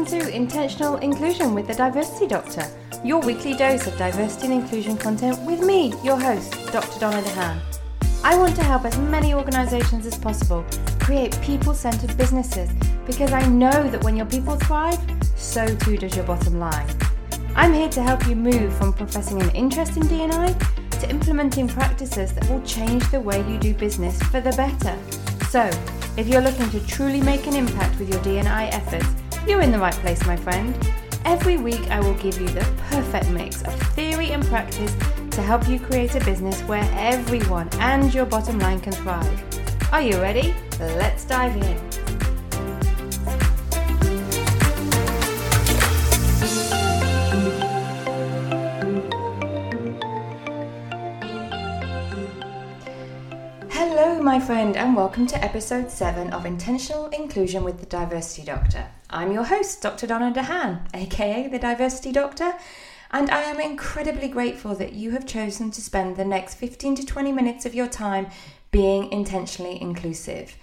welcome to Intentional Inclusion with the Diversity Doctor, your weekly dose of diversity and inclusion content with me, your host, Dr. Donna DeHaan. I want to help as many organizations as possible create people centered businesses because I know that when your people thrive, so too does your bottom line. I'm here to help you move from professing an interest in D&I to implementing practices that will change the way you do business for the better. So, if you're looking to truly make an impact with your D&I efforts, you're in the right place, my friend. Every week, I will give you the perfect mix of theory and practice to help you create a business where everyone and your bottom line can thrive. Are you ready? Let's dive in. Hello, my friend, and welcome to episode 7 of Intentional Inclusion with the Diversity Doctor. I'm your host, Dr. Donna DeHaan, aka the Diversity Doctor, and I am incredibly grateful that you have chosen to spend the next 15 to 20 minutes of your time being intentionally inclusive.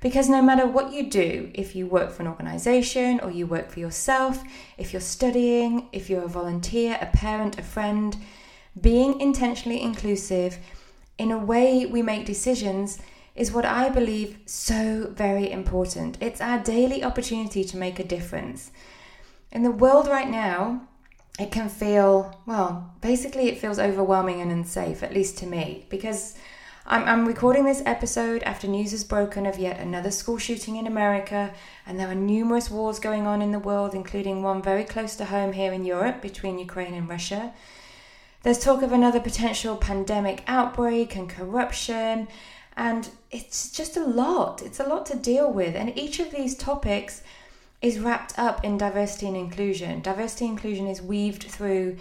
Because no matter what you do, if you work for an organization or you work for yourself, if you're studying, if you're a volunteer, a parent, a friend, being intentionally inclusive in a way we make decisions is what I believe so very important. It's our daily opportunity to make a difference. In the world right now, it can feel, well, basically, it feels overwhelming and unsafe, at least to me, because I'm, I'm, recording this episode after news has broken of yet another school shooting in America, and there are numerous wars going on in the world, including one very close to home here in Europe between Ukraine and Russia. There's talk of another potential pandemic outbreak and corruption, and it's just a lot. It's a lot to deal with, and each of these topics is wrapped up in diversity and inclusion. Diversity and inclusion is weaved through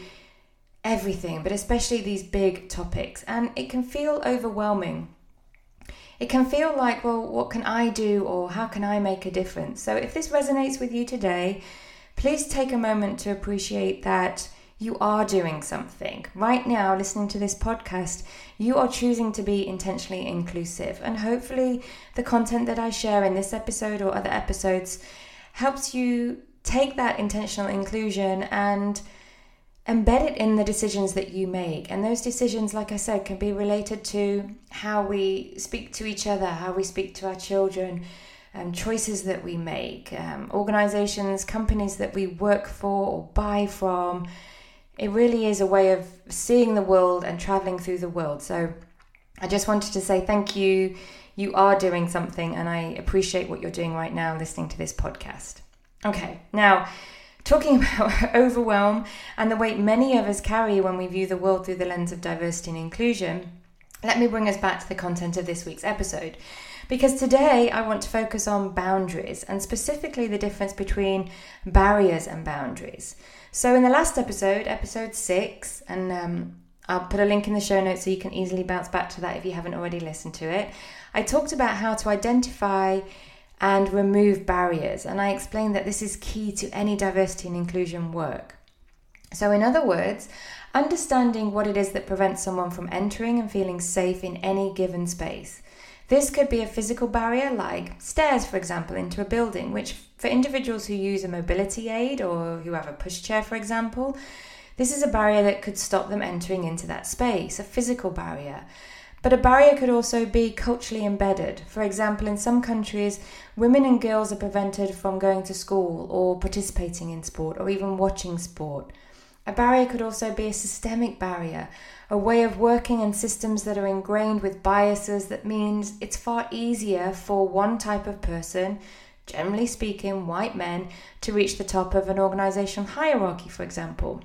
everything, but especially these big topics, and it can feel overwhelming. It can feel like, well, what can I do or how can I make a difference? So, if this resonates with you today, please take a moment to appreciate that you are doing something. Right now, listening to this podcast, you are choosing to be intentionally inclusive. And hopefully, the content that I share in this episode or other episodes helps you take that intentional inclusion and embed it in the decisions that you make. And those decisions, like I said, can be related to how we speak to each other, how we speak to our children. Um, choices that we make, um, organizations, companies that we work for or buy from, it really is a way of seeing the world and traveling through the world. So I just wanted to say thank you. You are doing something, and I appreciate what you're doing right now listening to this podcast. Okay, now talking about overwhelm and the weight many of us carry when we view the world through the lens of diversity and inclusion, let me bring us back to the content of this week's episode. Because today I want to focus on boundaries and specifically the difference between barriers and boundaries. So, in the last episode, episode six, and um, I'll put a link in the show notes so you can easily bounce back to that if you haven't already listened to it, I talked about how to identify and remove barriers, and I explained that this is key to any diversity and inclusion work. So, in other words, understanding what it is that prevents someone from entering and feeling safe in any given space. This could be a physical barrier, like stairs, for example, into a building, which for individuals who use a mobility aid or who have a pushchair, for example, this is a barrier that could stop them entering into that space, a physical barrier. But a barrier could also be culturally embedded. For example, in some countries, women and girls are prevented from going to school or participating in sport or even watching sport. A barrier could also be a systemic barrier, a way of working and systems that are ingrained with biases that means it's far easier for one type of person, generally speaking, white men, to reach the top of an organizational hierarchy, for example.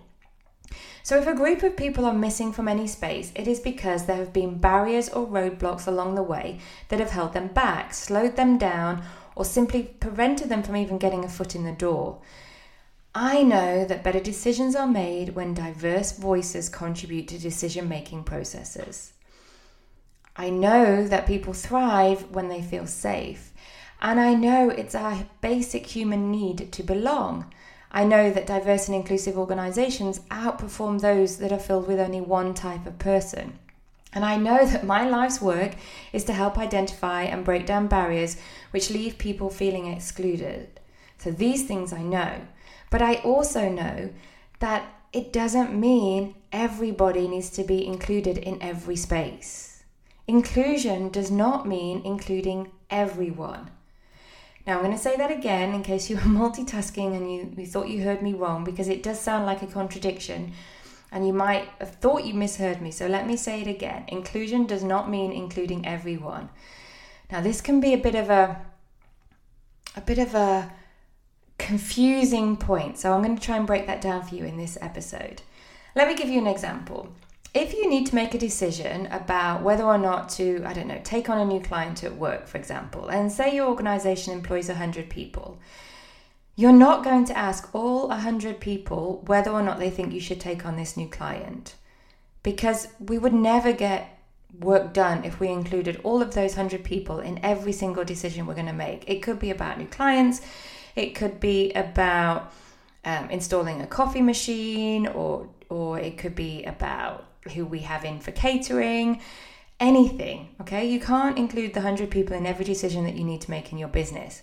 So, if a group of people are missing from any space, it is because there have been barriers or roadblocks along the way that have held them back, slowed them down, or simply prevented them from even getting a foot in the door. I know that better decisions are made when diverse voices contribute to decision making processes. I know that people thrive when they feel safe. And I know it's our basic human need to belong. I know that diverse and inclusive organizations outperform those that are filled with only one type of person. And I know that my life's work is to help identify and break down barriers which leave people feeling excluded. So these things I know. But I also know that it doesn't mean everybody needs to be included in every space. Inclusion does not mean including everyone. Now, I'm going to say that again in case you were multitasking and you, you thought you heard me wrong, because it does sound like a contradiction and you might have thought you misheard me. So let me say it again. Inclusion does not mean including everyone. Now, this can be a bit of a a bit of a confusing point. So I'm going to try and break that down for you in this episode. Let me give you an example. If you need to make a decision about whether or not to, I don't know, take on a new client at work, for example, and say your organization employs 100 people, you're not going to ask all 100 people whether or not they think you should take on this new client because we would never get work done if we included all of those 100 people in every single decision we're going to make. It could be about new clients, it could be about um, installing a coffee machine, or, or it could be about who we have in for catering, anything, okay? You can't include the 100 people in every decision that you need to make in your business.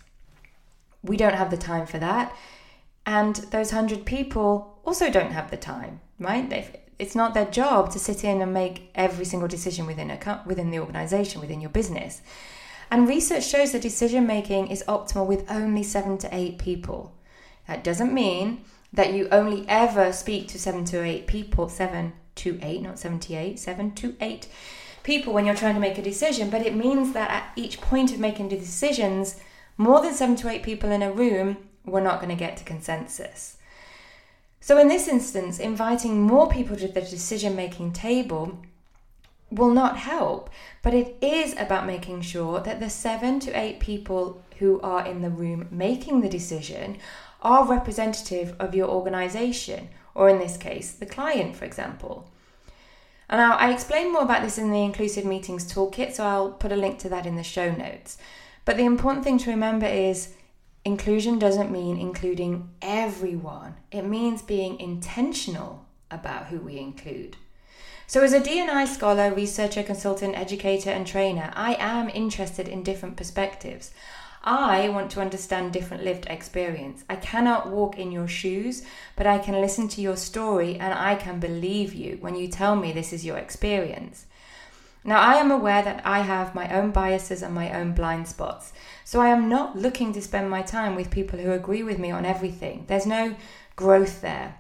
We don't have the time for that. And those 100 people also don't have the time, right? They've, it's not their job to sit in and make every single decision within a within the organization, within your business. And research shows that decision making is optimal with only 7 to 8 people. That doesn't mean that you only ever speak to 7 to 8 people, 7 to 8, not 78, 7 to 8 people when you're trying to make a decision, but it means that at each point of making the decisions, more than 7 to 8 people in a room, we're not going to get to consensus. So, in this instance, inviting more people to the decision making table will not help, but it is about making sure that the seven to eight people who are in the room making the decision are representative of your organization, or in this case, the client, for example. And now I explain more about this in the Inclusive Meetings Toolkit, so I'll put a link to that in the show notes. But the important thing to remember is inclusion doesn't mean including everyone, it means being intentional about who we include. So, as a D&I scholar, researcher, consultant, educator, and trainer, I am interested in different perspectives. I want to understand different lived experience. I cannot walk in your shoes, but I can listen to your story and I can believe you when you tell me this is your experience. Now, I am aware that I have my own biases and my own blind spots, so I am not looking to spend my time with people who agree with me on everything. There's no growth there.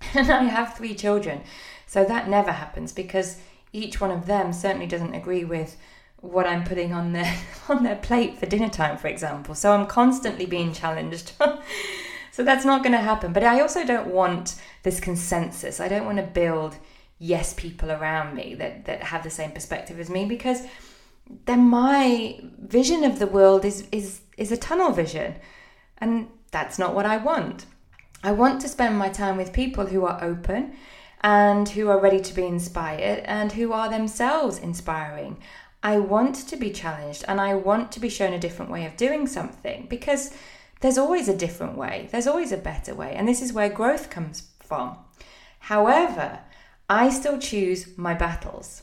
And I have three children, so that never happens because each one of them certainly doesn't agree with what I'm putting on their on their plate for dinner time, for example. So I'm constantly being challenged. so that's not going to happen. But I also don't want this consensus. I don't want to build yes people around me that that have the same perspective as me because then my vision of the world is is is a tunnel vision, and that's not what I want. I want to spend my time with people who are open and who are ready to be inspired and who are themselves inspiring. I want to be challenged and I want to be shown a different way of doing something because there's always a different way, there's always a better way, and this is where growth comes from. However, I still choose my battles.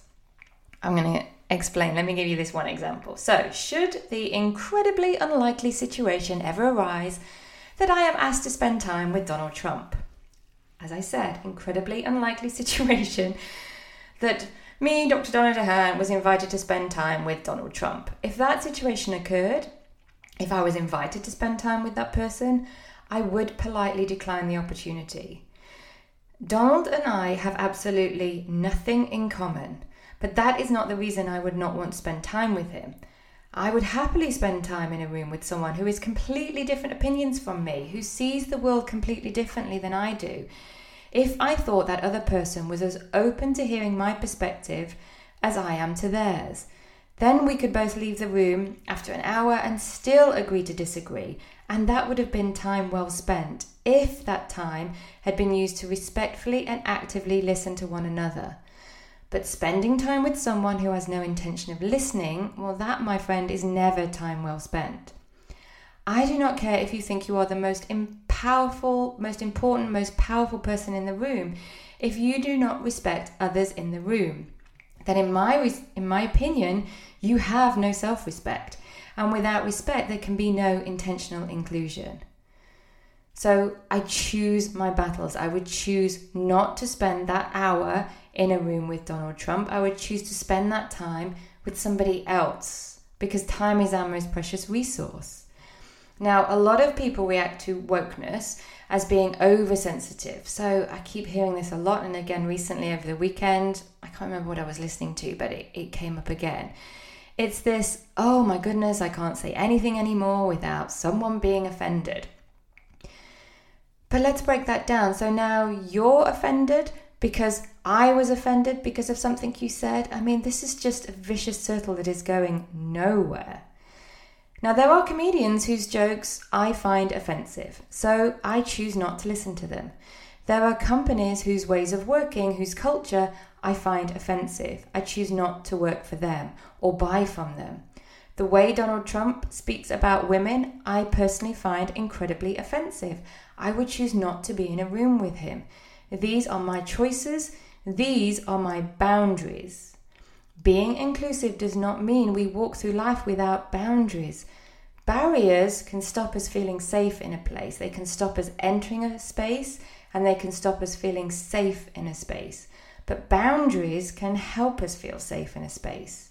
I'm going to explain. Let me give you this one example. So, should the incredibly unlikely situation ever arise that I am asked to spend time with Donald Trump, as I said, incredibly unlikely situation that me, Dr. Donna DeHaan, was invited to spend time with Donald Trump. If that situation occurred, if I was invited to spend time with that person, I would politely decline the opportunity. Donald and I have absolutely nothing in common, but that is not the reason I would not want to spend time with him. I would happily spend time in a room with someone who has completely different opinions from me, who sees the world completely differently than I do, if I thought that other person was as open to hearing my perspective as I am to theirs. Then we could both leave the room after an hour and still agree to disagree, and that would have been time well spent if that time had been used to respectfully and actively listen to one another. But spending time with someone who has no intention of listening, well, that, my friend, is never time well spent. I do not care if you think you are the most powerful, most important, most powerful person in the room. If you do not respect others in the room, then in my in my opinion, you have no self-respect. And without respect, there can be no intentional inclusion. So I choose my battles. I would choose not to spend that hour in a room with Donald Trump. I would choose to spend that time with somebody else because time is our most precious resource. Now, a lot of people react to wokeness as being oversensitive. So I keep hearing this a lot. And again, recently over the weekend, I can't remember what I was listening to, but it, it came up again. It's this, oh my goodness, I can't say anything anymore without someone being offended. But let's break that down. So now you're offended because I was offended because of something you said. I mean, this is just a vicious circle that is going nowhere. Now, there are comedians whose jokes I find offensive, so I choose not to listen to them. There are companies whose ways of working, whose culture I find offensive. I choose not to work for them or buy from them. The way Donald Trump speaks about women, I personally find incredibly offensive. I would choose not to be in a room with him. These are my choices, these are my boundaries. Being inclusive does not mean we walk through life without boundaries. Barriers can stop us feeling safe in a place. They can stop us entering a space and they can stop us feeling safe in a space. But boundaries can help us feel safe in a space.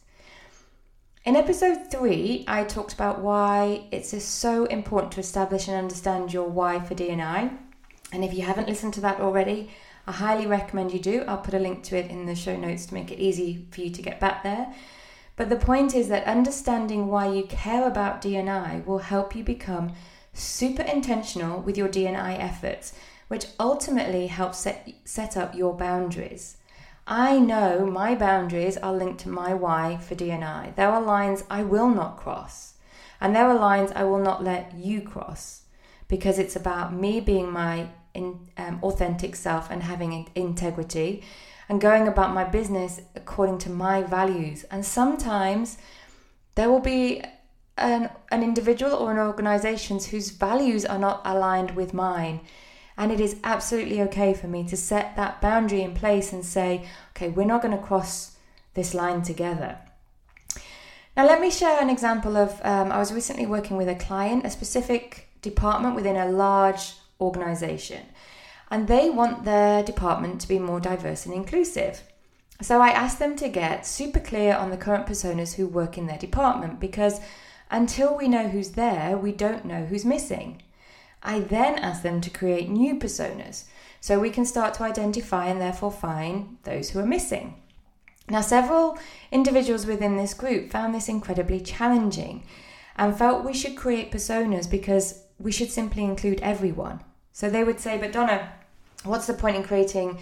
In episode three, I talked about why it's so important to establish and understand your why for DNI. And if you haven't listened to that already, I highly recommend you do. I'll put a link to it in the show notes to make it easy for you to get back there. But the point is that understanding why you care about DNI will help you become super intentional with your DNI efforts, which ultimately helps set, set up your boundaries. I know my boundaries are linked to my why for DNI. There are lines I will not cross, and there are lines I will not let you cross because it's about me being my in, um, authentic self and having integrity and going about my business according to my values. And sometimes there will be an, an individual or an organization whose values are not aligned with mine. And it is absolutely okay for me to set that boundary in place and say, okay, we're not going to cross this line together. Now, let me share an example of um, I was recently working with a client, a specific department within a large organization, and they want their department to be more diverse and inclusive. So I asked them to get super clear on the current personas who work in their department because until we know who's there, we don't know who's missing. I then asked them to create new personas so we can start to identify and therefore find those who are missing. Now, several individuals within this group found this incredibly challenging and felt we should create personas because we should simply include everyone. So they would say, But Donna, what's the point in creating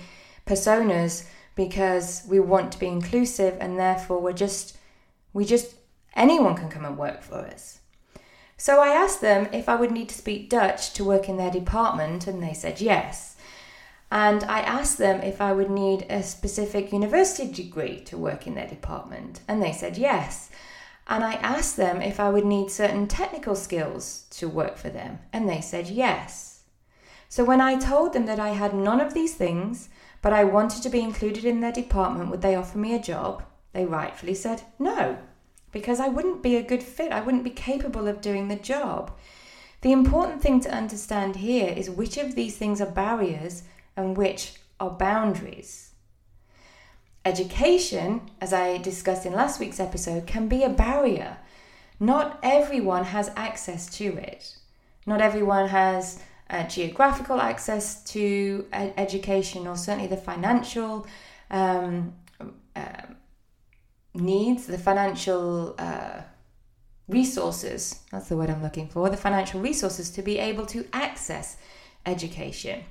personas because we want to be inclusive and therefore we're just, we just, anyone can come and work for us. So I asked them if I would need to speak Dutch to work in their department, and they said yes. And I asked them if I would need a specific university degree to work in their department, and they said yes. And I asked them if I would need certain technical skills to work for them, and they said yes. So when I told them that I had none of these things, but I wanted to be included in their department, would they offer me a job? They rightfully said no, because I wouldn't be a good fit. I wouldn't be capable of doing the job. The important thing to understand here is which of these things are barriers and which are boundaries. Education, as I discussed in last week's episode, can be a barrier. Not everyone has access to it. Not everyone has uh, geographical access to ed- education or certainly the financial um, uh, needs, the financial uh, resources that's the word I'm looking for the financial resources to be able to access education.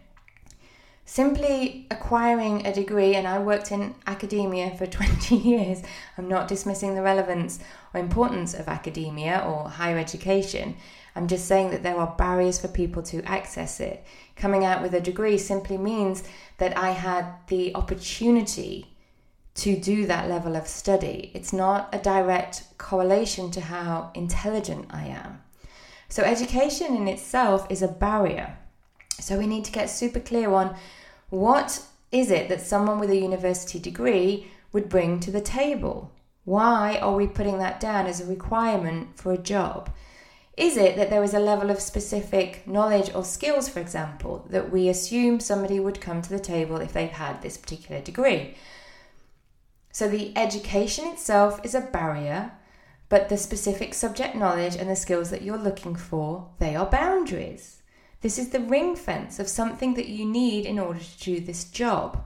Simply acquiring a degree, and I worked in academia for 20 years, I'm not dismissing the relevance or importance of academia or higher education, I'm just saying that there are barriers for people to access it. Coming out with a degree simply means that I had the opportunity to do that level of study. It's not a direct correlation to how intelligent I am. So, education in itself is a barrier. So, we need to get super clear on what is it that someone with a university degree would bring to the table? Why are we putting that down as a requirement for a job? Is it that there is a level of specific knowledge or skills, for example, that we assume somebody would come to the table if they've had this particular degree? So the education itself is a barrier, but the specific subject knowledge and the skills that you're looking for, they are boundaries. This is the ring fence of something that you need in order to do this job.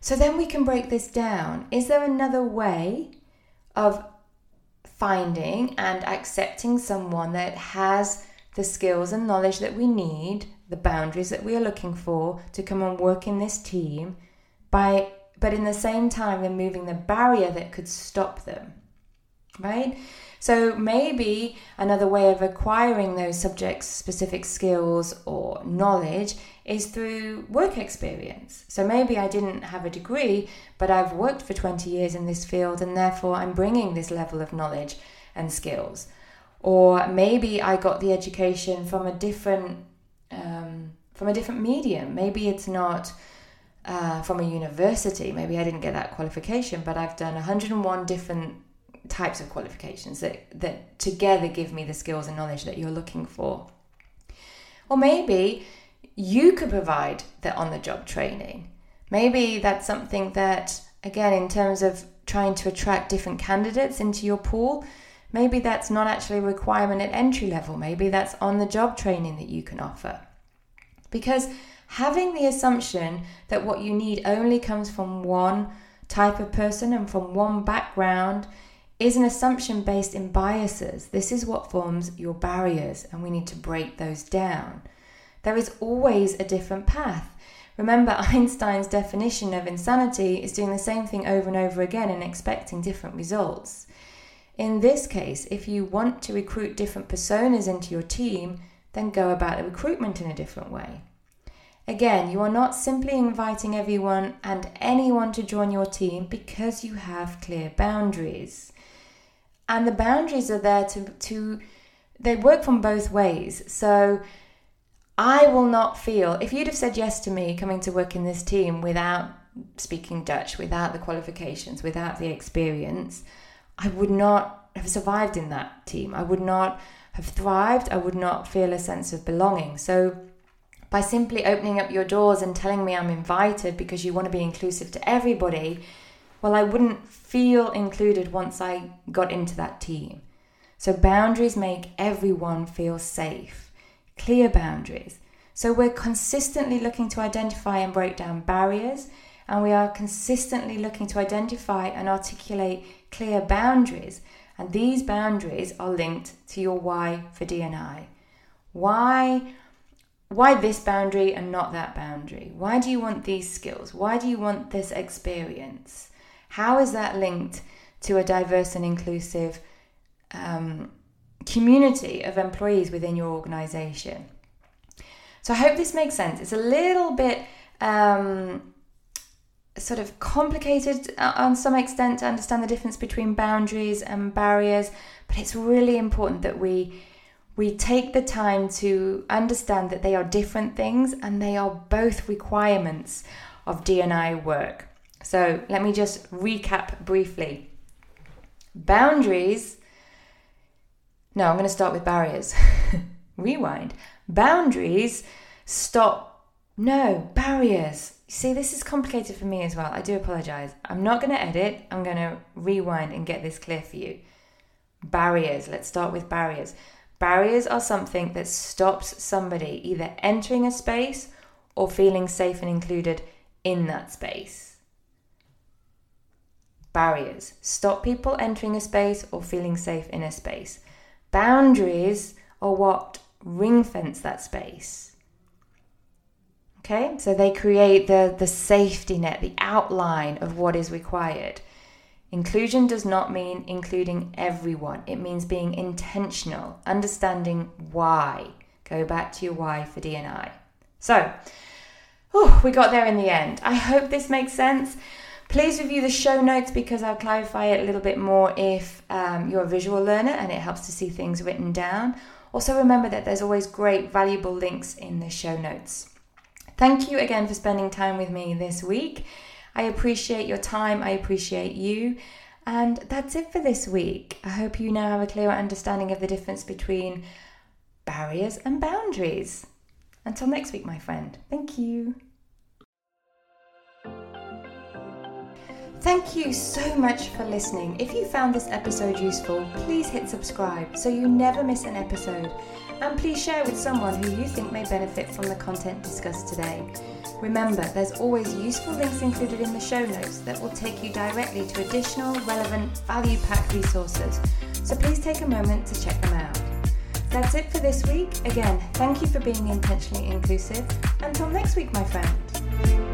So then we can break this down. Is there another way of finding and accepting someone that has the skills and knowledge that we need, the boundaries that we are looking for to come and work in this team by but in the same time removing the barrier that could stop them. Right? So maybe another way of acquiring those subject specific skills or knowledge is through work experience. So maybe I didn't have a degree, but I've worked for 20 years in this field and therefore I'm bringing this level of knowledge and skills. Or maybe I got the education from a different um, from a different medium. Maybe it's not uh, from a university. Maybe I didn't get that qualification, but I've done 101 different types of qualifications that, that together give me the skills and knowledge that you're looking for. Or maybe you could provide the on the job training. Maybe that's something that, again, in terms of trying to attract different candidates into your pool, maybe that's not actually a requirement at entry level. Maybe that's on the job training that you can offer. Because having the assumption that what you need only comes from one type of person and from one background is an assumption based in biases. This is what forms your barriers, and we need to break those down. There is always a different path. Remember, Einstein's definition of insanity is doing the same thing over and over again and expecting different results. In this case, if you want to recruit different personas into your team, then go about the recruitment in a different way. Again, you are not simply inviting everyone and anyone to join your team because you have clear boundaries and the boundaries are there to to they work from both ways. So I will not feel if you'd have said yes to me coming to work in this team without speaking Dutch, without the qualifications, without the experience, I would not have survived in that team. I would not have thrived. I would not feel a sense of belonging. So by simply opening up your doors and telling me I'm invited because you want to be inclusive to everybody, well, I wouldn't feel included once I got into that team. So, boundaries make everyone feel safe, clear boundaries. So, we're consistently looking to identify and break down barriers, and we are consistently looking to identify and articulate clear boundaries. And these boundaries are linked to your why for DNI. Why why this boundary and not that boundary? Why do you want these skills? Why do you want this experience? How is that linked to a diverse and inclusive um, community of employees within your organization? So I hope this makes sense. It's a little bit um, sort of complicated uh, on some extent to understand the difference between boundaries and barriers, but it's really important that we we take the time to understand that they are different things and they are both requirements of DNI work. So let me just recap briefly. Boundaries. No, I'm going to start with barriers. Rewind. Boundaries stop. No, barriers. See, this is complicated for me as well. I do apologize. I'm not going to edit. I'm going to rewind and get this clear for you. Barriers. Let's start with barriers. Barriers are something that stops somebody either entering a space or feeling safe and included in that space barriers stop people entering a space or feeling safe in a space. Boundaries are what ring fence that space. Okay, so they create the, the safety net, the outline of what is required. Inclusion does not mean including everyone, it means being intentional, understanding why. Go back to your why for DNI. So, oh, we got there in the end. I hope this makes sense. Please review the show notes because I'll clarify it a little bit more if um, you're a visual learner and it helps to see things written down. Also, remember that there's always great, valuable links in the show notes. Thank you again for spending time with me this week. I appreciate your time, I appreciate you. And that's it for this week. I hope you now have a clearer understanding of the difference between barriers and boundaries. Until next week, my friend. Thank you. Thank you so much for listening. If you found this episode useful, please hit subscribe so you never miss an episode. And please share with someone who you think may benefit from the content discussed today. Remember, there's always useful links included in the show notes that will take you directly to additional, relevant, value packed resources. So please take a moment to check them out. That's it for this week. Again, thank you for being intentionally inclusive. Until next week, my friend.